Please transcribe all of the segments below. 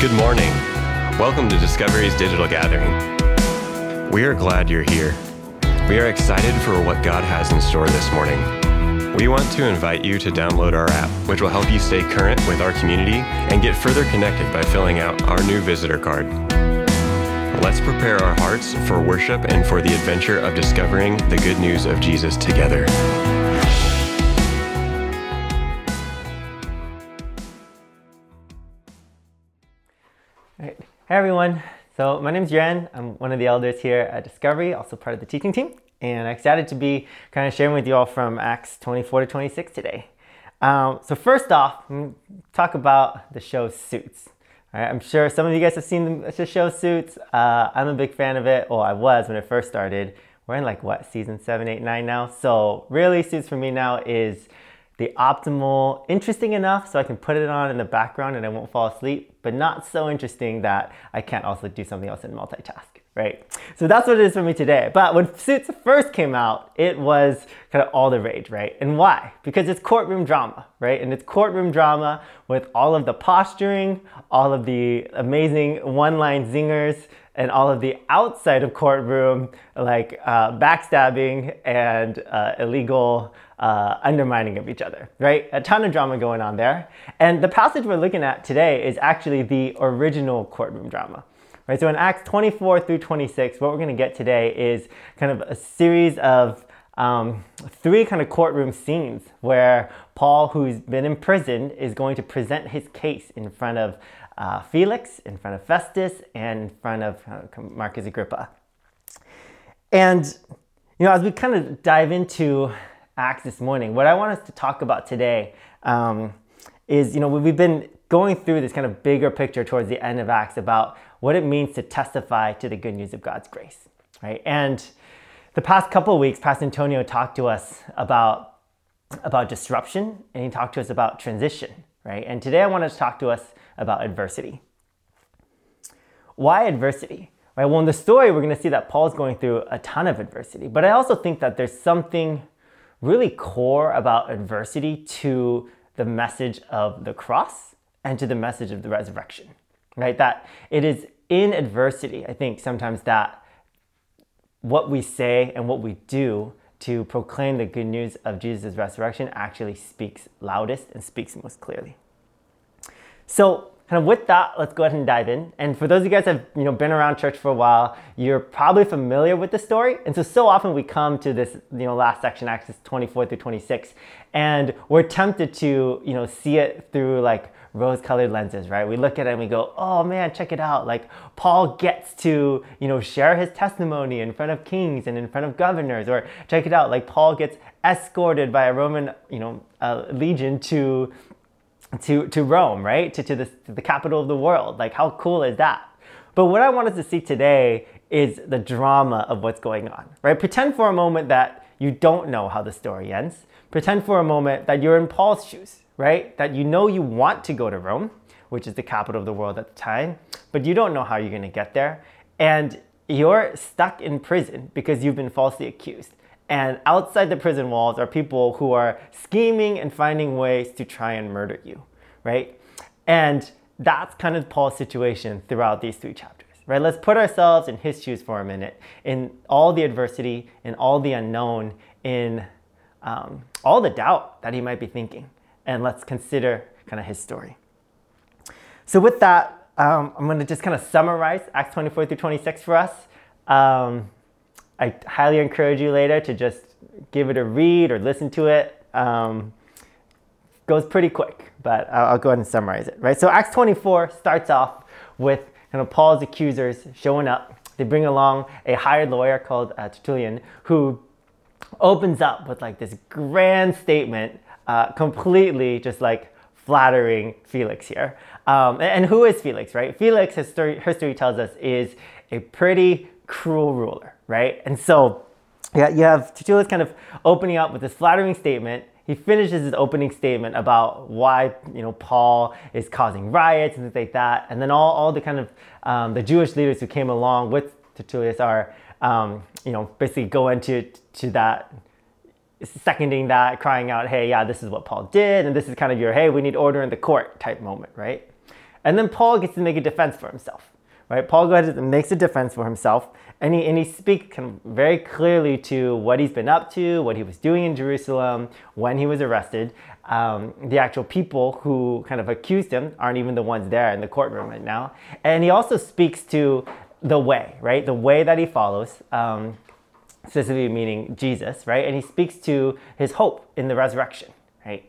Good morning. Welcome to Discovery's digital gathering. We are glad you're here. We are excited for what God has in store this morning. We want to invite you to download our app, which will help you stay current with our community and get further connected by filling out our new visitor card. Let's prepare our hearts for worship and for the adventure of discovering the good news of Jesus together. Hey everyone. So my name is Yuan. I'm one of the elders here at Discovery, also part of the teaching team, and I'm excited to be kind of sharing with you all from Acts 24 to 26 today. Um, so first off, talk about the show Suits. All right, I'm sure some of you guys have seen the show Suits. Uh, I'm a big fan of it. Well, I was when it first started. We're in like what season seven, eight, nine now. So really, Suits for me now is the optimal, interesting enough so I can put it on in the background and I won't fall asleep, but not so interesting that I can't also do something else and multitask, right? So that's what it is for me today. But when Suits first came out, it was kind of all the rage, right? And why? Because it's courtroom drama, right? And it's courtroom drama with all of the posturing, all of the amazing one line zingers, and all of the outside of courtroom, like uh, backstabbing and uh, illegal uh, undermining of each other, right? A ton of drama going on there. And the passage we're looking at today is actually the original courtroom drama. Right, so in Acts 24 through 26, what we're going to get today is kind of a series of um, three kind of courtroom scenes where Paul, who's been in prison, is going to present his case in front of uh, Felix, in front of Festus, and in front of uh, Marcus Agrippa. And you know, as we kind of dive into Acts this morning, what I want us to talk about today um, is, you know, we've been going through this kind of bigger picture towards the end of Acts about what it means to testify to the good news of God's grace, right? And the past couple of weeks, Pastor Antonio talked to us about about disruption and he talked to us about transition, right? And today I want to talk to us about adversity. Why adversity? Right? Well, in the story, we're going to see that Paul's going through a ton of adversity, but I also think that there's something really core about adversity to the message of the cross and to the message of the resurrection, right? That it is in adversity, I think sometimes that what we say and what we do to proclaim the good news of Jesus' resurrection actually speaks loudest and speaks most clearly. So, kind of with that, let's go ahead and dive in. And for those of you guys that have you know been around church for a while, you're probably familiar with the story. And so so often we come to this you know last section, Acts 24 through 26, and we're tempted to you know see it through like rose-colored lenses, right? We look at it and we go, "Oh man, check it out! Like Paul gets to you know share his testimony in front of kings and in front of governors, or check it out, like Paul gets escorted by a Roman you know uh, legion to to, to Rome, right? To, to, the, to the capital of the world. Like, how cool is that? But what I wanted to see today is the drama of what's going on, right? Pretend for a moment that you don't know how the story ends. Pretend for a moment that you're in Paul's shoes, right? That you know you want to go to Rome, which is the capital of the world at the time, but you don't know how you're going to get there. And you're stuck in prison because you've been falsely accused. And outside the prison walls are people who are scheming and finding ways to try and murder you, right? And that's kind of Paul's situation throughout these three chapters, right? Let's put ourselves in his shoes for a minute, in all the adversity, in all the unknown, in um, all the doubt that he might be thinking. And let's consider kind of his story. So, with that, um, I'm going to just kind of summarize Acts 24 through 26 for us. Um, I highly encourage you later to just give it a read or listen to it. Um, goes pretty quick, but I'll, I'll go ahead and summarize it. Right. So Acts 24 starts off with kind of Paul's accusers showing up. They bring along a hired lawyer called uh, Tertullus who opens up with like this grand statement, uh, completely just like flattering Felix here. Um, and, and, who is Felix, right? Felix, history, history tells us, is a pretty cruel ruler, right? And so yeah, you have Tertullus kind of opening up with this flattering statement. He finishes his opening statement about why you know Paul is causing riots and things like that, and then all, all the kind of um, the Jewish leaders who came along with Tertullus are um, you know basically go into to that seconding that, crying out, hey, yeah, this is what Paul did, and this is kind of your hey, we need order in the court type moment, right? And then Paul gets to make a defense for himself, right? Paul goes and makes a defense for himself, and he, and he speaks very clearly to what he's been up to, what he was doing in Jerusalem, when he was arrested. Um, the actual people who kind of accused him aren't even the ones there in the courtroom right now. And he also speaks to the way, right? The way that he follows. Um, specifically meaning Jesus, right? And he speaks to his hope in the resurrection, right?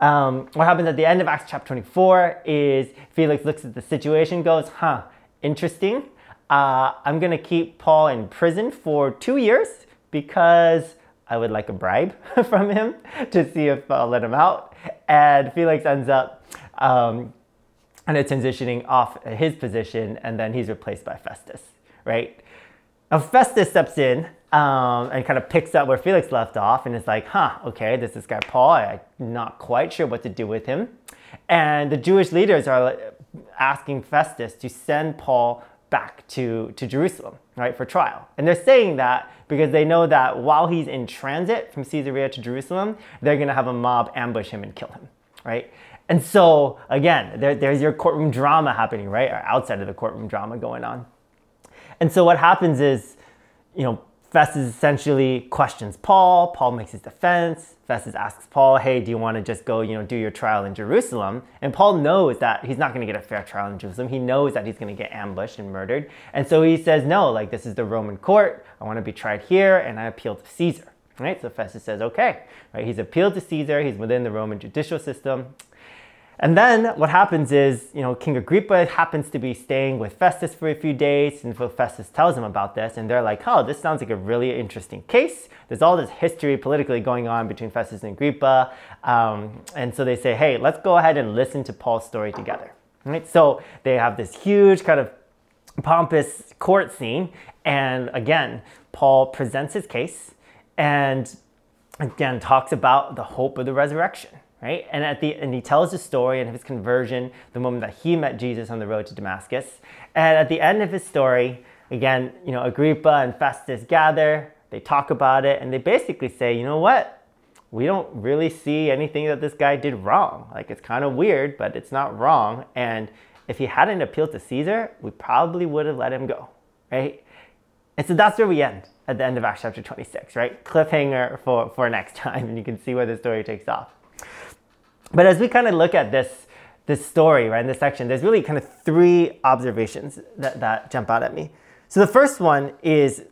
Um, what happens at the end of Acts chapter 24 is Felix looks at the situation, goes, huh, interesting. Uh, I'm going to keep Paul in prison for two years because I would like a bribe from him to see if I'll let him out. And Felix ends up um, kind of transitioning off his position, and then he's replaced by Festus, right? Now, Festus steps in um, and kind of picks up where Felix left off and is like, huh, okay, this is guy Paul. I'm not quite sure what to do with him. And the Jewish leaders are asking Festus to send Paul back to, to Jerusalem, right, for trial. And they're saying that because they know that while he's in transit from Caesarea to Jerusalem, they're going to have a mob ambush him and kill him, right? And so, again, there, there's your courtroom drama happening, right? Or outside of the courtroom drama going on. And so what happens is, you know, Festus essentially questions Paul. Paul makes his defense. Festus asks Paul, "Hey, do you want to just go, you know, do your trial in Jerusalem?" And Paul knows that he's not going to get a fair trial in Jerusalem. He knows that he's going to get ambushed and murdered, and so he says, "No, like this is the Roman court. I want to be tried here, and I appeal to Caesar." Right? So Festus says, "Okay." Right? He's appealed to Caesar. He's within the Roman judicial system. And then what happens is, you know, King Agrippa happens to be staying with Festus for a few days, and Festus tells him about this, and they're like, oh, this sounds like a really interesting case. There's all this history politically going on between Festus and Agrippa. Um, and so they say, hey, let's go ahead and listen to Paul's story together. Right? So they have this huge kind of pompous court scene, and again, Paul presents his case and again talks about the hope of the resurrection right? And at the and he tells the story and his conversion, the moment that he met Jesus on the road to Damascus. And at the end of his story, again, you know, Agrippa and Festus gather, they talk about it, and they basically say, you know what? We don't really see anything that this guy did wrong. Like it's kind of weird, but it's not wrong. And if he hadn't appealed to Caesar, we probably would have let him go, right? And so that's where we end at the end of Acts chapter 26, right? Cliffhanger for, for next time, and you can see where the story takes off. But as we kind of look at this, this story, right, in this section, there's really kind of three observations that, that jump out at me. So the first one is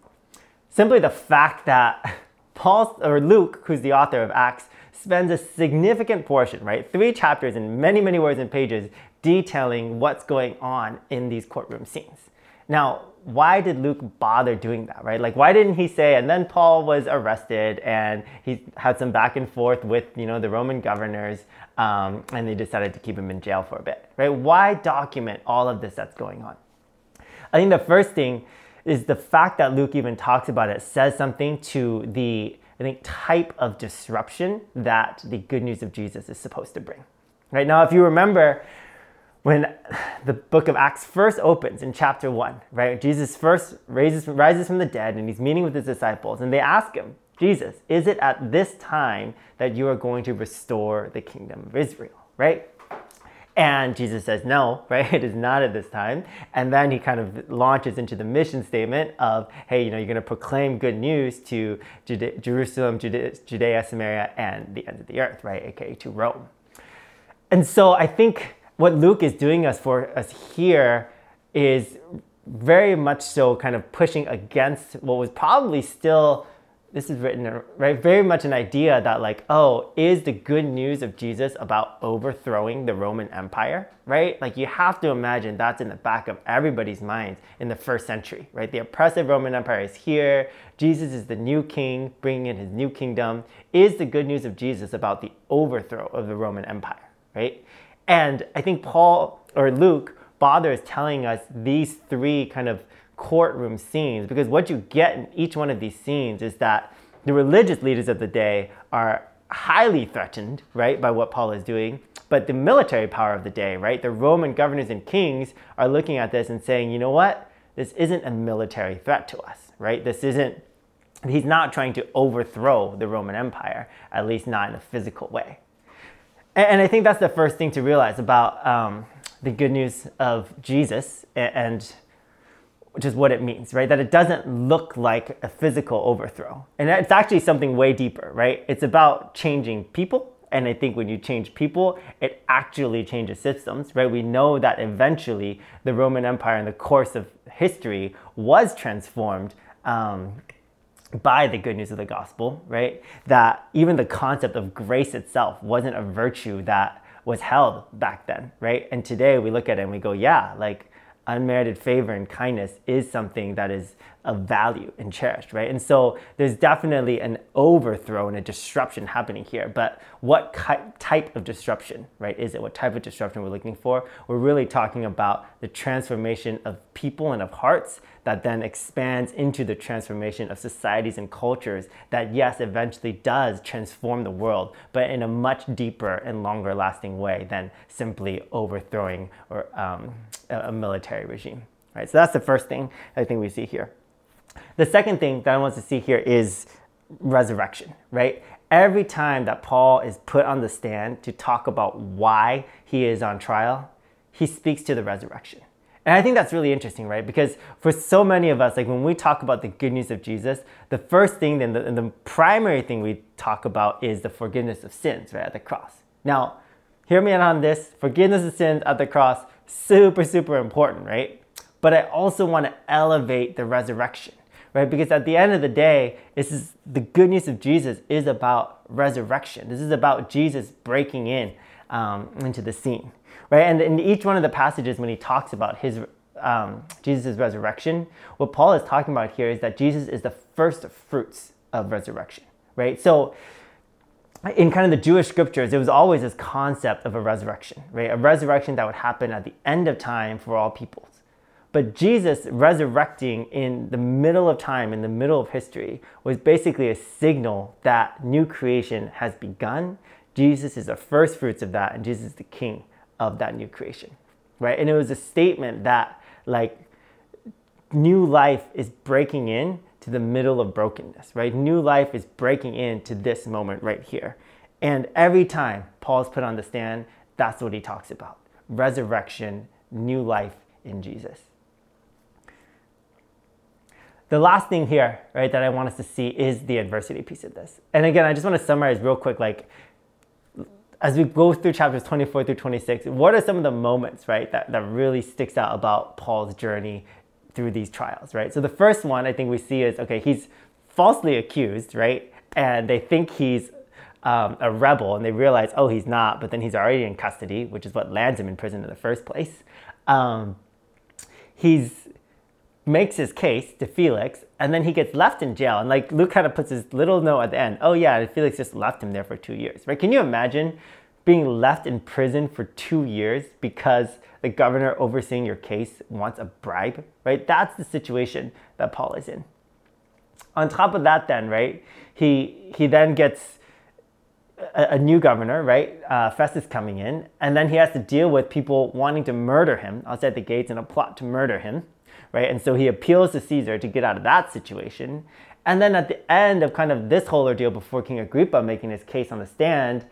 simply the fact that Paul or Luke, who's the author of Acts, spends a significant portion, right, three chapters and many, many words and pages detailing what's going on in these courtroom scenes. Now, why did Luke bother doing that, right? Like, why didn't he say, and then Paul was arrested and he had some back and forth with, you know, the Roman governors um, and they decided to keep him in jail for a bit, right? Why document all of this that's going on? I think the first thing is the fact that Luke even talks about it says something to the, I think, type of disruption that the good news of Jesus is supposed to bring. Right now, if you remember, when the book of Acts first opens in chapter 1, right? Jesus first raises, rises from the dead and he's meeting with his disciples and they ask him, Jesus, is it at this time that you are going to restore the kingdom of Israel, right? And Jesus says, no, right? It is not at this time. And then he kind of launches into the mission statement of, hey, you know, you're going to proclaim good news to Jude- Jerusalem, Jude- Judea, Samaria, and the ends of the earth, right? AKA to Rome. And so I think what Luke is doing us for us here is very much so kind of pushing against what was probably still this is written right very much an idea that like oh is the good news of jesus about overthrowing the roman empire right? Like you have to imagine that's in the back of everybody's minds in the first century right? The oppressive roman empire is here. Jesus is the new king bringing in his new kingdom. Is the good news of jesus about the overthrow of the roman empire right and I think Paul or Luke bothers telling us these three kind of courtroom scenes because what you get in each one of these scenes is that the religious leaders of the day are highly threatened, right, by what Paul is doing. But the military power of the day, right, the Roman governors and kings are looking at this and saying, you know what? This isn't a military threat to us, right? This isn't, he's not trying to overthrow the Roman Empire, at least not in a physical way. And, I think that's the first thing to realize about um, the good news of Jesus and is what it means, right? That it doesn't look like a physical overthrow. And it's actually something way deeper, right? It's about changing people. And I think when you change people, it actually changes systems, right? We know that eventually the Roman Empire in the course of history was transformed um, by the good news of the gospel, right? That even the concept of grace itself wasn't a virtue that was held back then, right? And today we look at it and we go, yeah, like unmerited favor and kindness is something that is of value and cherished, right? And so there's definitely an overthrow and a disruption happening here. But what type of disruption, right, is it? What type of disruption we're looking for? We're really talking about the transformation of people and of hearts that then expands into the transformation of societies and cultures that, yes, eventually does transform the world, but in a much deeper and longer lasting way than simply overthrowing or um, a military regime. Right, so that's the first thing I think we see here. The second thing that I want to see here is resurrection, right? Every time that Paul is put on the stand to talk about why he is on trial, he speaks to the resurrection. And I think that's really interesting, right? Because for so many of us, like when we talk about the good news of Jesus, the first thing and the, and the primary thing we talk about is the forgiveness of sins, right, at the cross. Now, hear me out on this forgiveness of sins at the cross, super, super important, right? But I also want to elevate the resurrection, right? Because at the end of the day, this is the good news of Jesus is about resurrection. This is about Jesus breaking in um, into the scene right? And in each one of the passages, when he talks about his um, Jesus' resurrection, what Paul is talking about here is that Jesus is the first fruits of resurrection, right? So in kind of the Jewish scriptures, there was always this concept of a resurrection, right? A resurrection that would happen at the end of time for all peoples. But Jesus resurrecting in the middle of time, in the middle of history, was basically a signal that new creation has begun. Jesus is the first fruits of that, and Jesus is the king of that new creation, right? And it was a statement that like new life is breaking in to the middle of brokenness, right? New life is breaking into this moment right here. And every time Paul's put on the stand, that's what he talks about resurrection, new life in Jesus. The last thing here, right, that I want us to see is the adversity piece of this. And again, I just want to summarize real quick like as we go through chapters 24 through 26, what are some of the moments, right, that, that really sticks out about Paul's journey through these trials, right? So the first one I think we see is okay, he's falsely accused, right? And they think he's um, a rebel and they realize, oh, he's not, but then he's already in custody, which is what lands him in prison in the first place. Um, he's makes his case to Felix, and then he gets left in jail. And like Luke kind of puts his little note at the end. Oh yeah, Felix just left him there for two years, right? Can you imagine being left in prison for two years because the governor overseeing your case wants a bribe, right? That's the situation that Paul is in. On top of that, then, right, he he then gets a, new governor, right? Uh, Festus coming in, and then he has to deal with people wanting to murder him outside the gates in a plot to murder him right? And so he appeals to Caesar to get out of that situation. And then at the end of kind of this whole ordeal before King Agrippa making his case on the stand,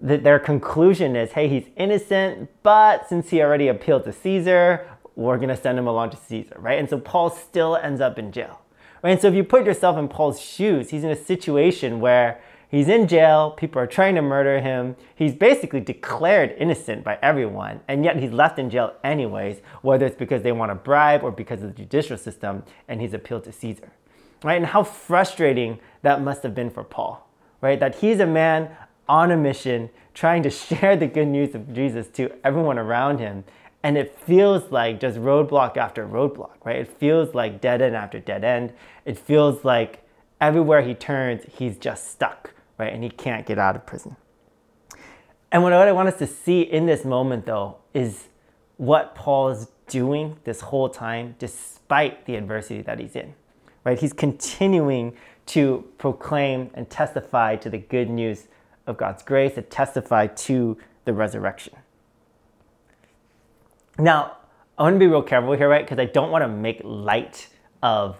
the, their conclusion is, hey, he's innocent, but since he already appealed to Caesar, we're going to send him along to Caesar, right? And so Paul still ends up in jail, right? And so if you put yourself in Paul's shoes, he's in a situation where He's in jail, people are trying to murder him. He's basically declared innocent by everyone, and yet he's left in jail anyways, whether it's because they want to bribe or because of the judicial system, and he's appealed to Caesar. Right? And how frustrating that must have been for Paul, right? That he's a man on a mission trying to share the good news of Jesus to everyone around him. And it feels like just roadblock after roadblock, right? It feels like dead end after dead end. It feels like everywhere he turns, he's just stuck right? And he can't get out of prison. And what I want us to see in this moment, though, is what Paul is doing this whole time, despite the adversity that he's in, right? He's continuing to proclaim and testify to the good news of God's grace, and testify to the resurrection. Now, I want to be real careful here, right? Because I don't want to make light of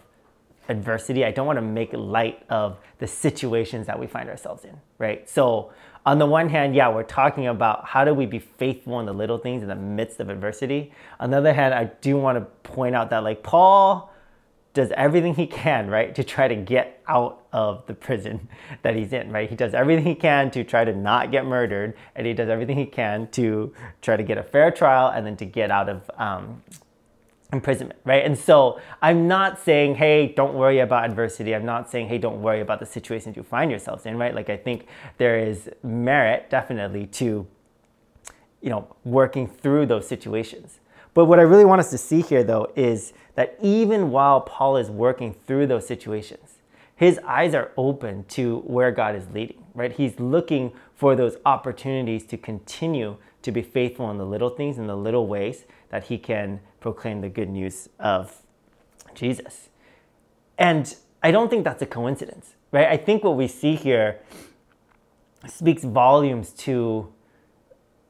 adversity. I don't want to make light of the situations that we find ourselves in, right? So on the one hand, yeah, we're talking about how do we be faithful in the little things in the midst of adversity. On the other hand, I do want to point out that like Paul does everything he can, right, to try to get out of the prison that he's in, right? He does everything he can to try to not get murdered, and he does everything he can to try to get a fair trial and then to get out of um, imprisonment, right? And so I'm not saying, hey, don't worry about adversity. I'm not saying, hey, don't worry about the situations you find yourselves in, right? Like I think there is merit definitely to, you know, working through those situations. But what I really want us to see here though is that even while Paul is working through those situations, his eyes are open to where God is leading, right? He's looking for those opportunities to continue to be faithful in the little things, in the little ways that he can proclaim the good news of Jesus. And I don't think that's a coincidence, right? I think what we see here speaks volumes to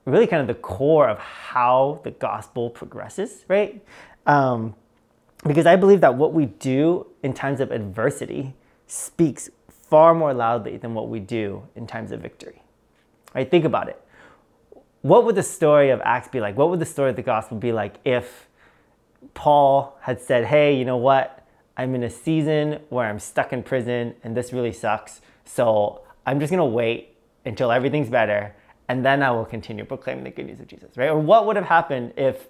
really kind of the core of how the gospel progresses, right? Um, because I believe that what we do in times of adversity speaks far more loudly than what we do in times of victory. Right? Think about it. What would the story of Acts be like? What would the story of the gospel be like if Paul had said, hey, you know what? I'm in a season where I'm stuck in prison and this really sucks. So I'm just going to wait until everything's better and then I will continue proclaiming the good news of Jesus, right? Or what would have happened if,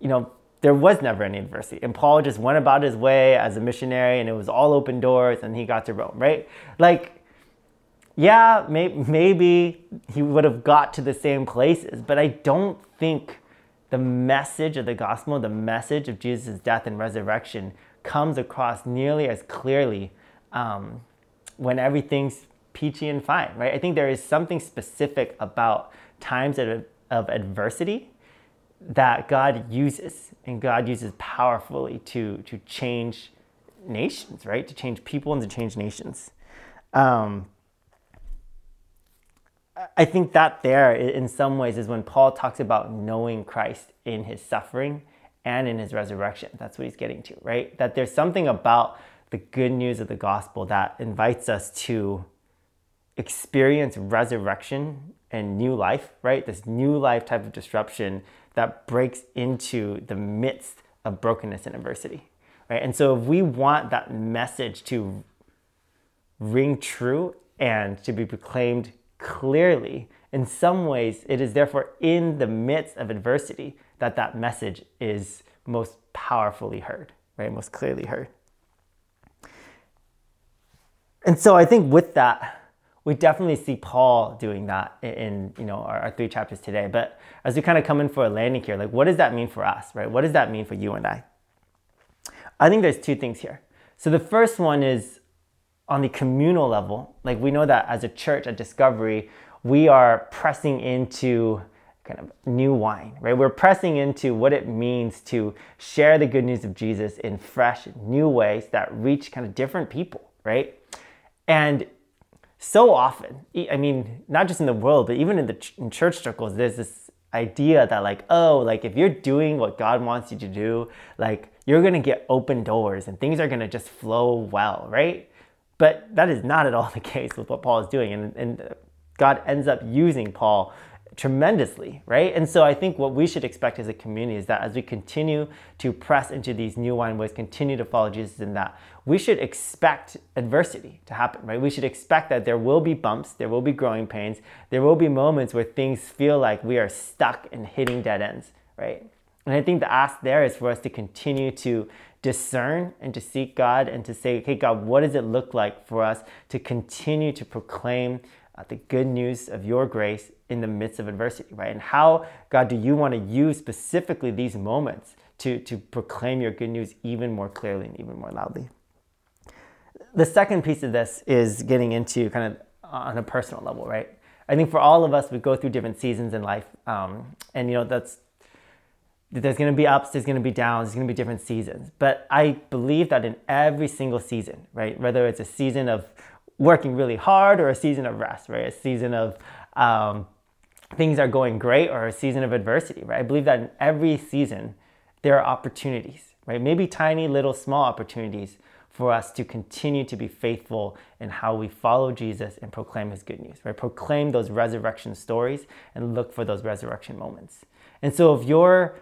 you know, there was never any adversity and Paul just went about his way as a missionary and it was all open doors and he got to Rome, right? Like, yeah, may- maybe he would have got to the same places, but I don't think the message of the gospel, the message of Jesus' death and resurrection, comes across nearly as clearly um, when everything's peachy and fine, right? I think there is something specific about times of, of adversity that God uses, and God uses powerfully to to change nations, right? To change people and to change nations. Um, I think that there, in some ways, is when Paul talks about knowing Christ in his suffering and in his resurrection. That's what he's getting to, right? That there's something about the good news of the gospel that invites us to experience resurrection and new life, right? This new life type of disruption that breaks into the midst of brokenness and adversity, right? And so if we want that message to ring true and to be proclaimed clearly. In some ways, it is therefore in the midst of adversity that that message is most powerfully heard, right? Most clearly heard. And so I think with that, we definitely see Paul doing that in, you know our, our, three chapters today. But as we kind of come in for a landing here, like what does that mean for us, right? What does that mean for you and I? I think there's two things here. So the first one is on the communal level, like we know that as a church at Discovery, we are pressing into kind of new wine, right? We're pressing into what it means to share the good news of Jesus in fresh, new ways that reach kind of different people, right? And so often, I mean, not just in the world, but even in the in church circles, there's this idea that like, oh, like if you're doing what God wants you to do, like you're gonna get open doors and things are gonna just flow well, right? But that is not at all the case with what Paul is doing. And, and God ends up using Paul tremendously, right? And so I think what we should expect as a community is that as we continue to press into these new wine ways, continue to follow Jesus in that, we should expect adversity to happen, right? We should expect that there will be bumps, there will be growing pains, there will be moments where things feel like we are stuck and hitting dead ends, right? And I think the ask there is for us to continue to discern and to seek God and to say, okay, God, what does it look like for us to continue to proclaim uh, the good news of your grace in the midst of adversity, right? And how, God, do you want to use specifically these moments to, to proclaim your good news even more clearly and even more loudly? The second piece of this is getting into kind of on a personal level, right? I think for all of us, we go through different seasons in life. Um, and, you know, that's there's going to be ups, there's going to be downs, there's going to be different seasons. But I believe that in every single season, right, whether it's a season of working really hard or a season of rest, right, a season of um, things are going great or a season of adversity, right, I believe that in every season there are opportunities, right, maybe tiny, little, small opportunities for us to continue to be faithful in how we follow Jesus and proclaim his good news, right? Proclaim those resurrection stories and look for those resurrection moments. And so if you're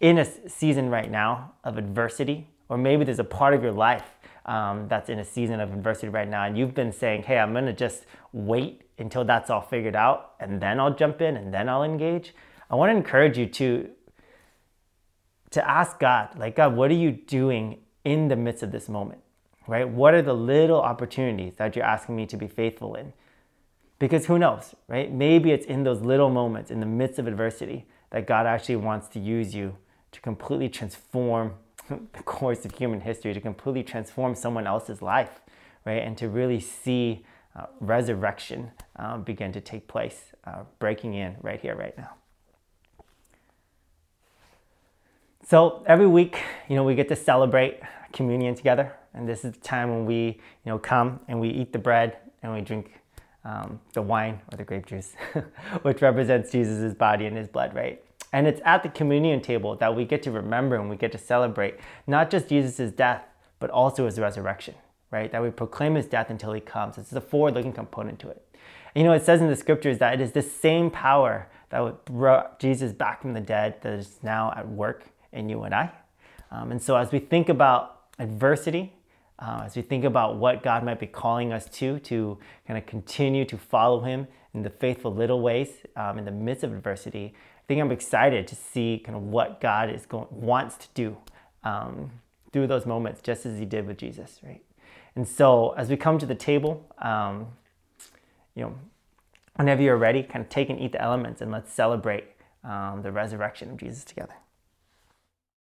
in a season right now of adversity, or maybe there's a part of your life um, that's in a season of adversity right now, and you've been saying, hey, I'm gonna just wait until that's all figured out, and then I'll jump in and then I'll engage. I wanna encourage you to to ask God, like, God, what are you doing in the midst of this moment? right? What are the little opportunities that you're asking me to be faithful in? Because who knows, right? Maybe it's in those little moments in the midst of adversity that God actually wants to use you to completely transform the course of human history, to completely transform someone else's life, right? And to really see uh, resurrection um, begin to take place, uh, breaking in right here, right now. So every week, you know, we get to celebrate communion together, and this is the time when we, you know, come and we eat the bread and we drink um, the wine or the grape juice, which represents Jesus' body and his blood, right? And it's at the communion table that we get to remember and we get to celebrate not just Jesus' death, but also his resurrection, right? That we proclaim his death until he comes. It's a forward looking component to it. And, you know, it says in the scriptures that it is the same power that brought Jesus back from the dead that is now at work in you and I. Um, and so as we think about adversity, uh, as we think about what God might be calling us to, to kind of continue to follow Him in the faithful little ways um, in the midst of adversity, think I'm excited to see kind of what God is going wants to do um, through those moments, just as He did with Jesus, right? And so, as we come to the table, um, you know, whenever you're ready, kind of take and eat the elements, and let's celebrate um, the resurrection of Jesus together.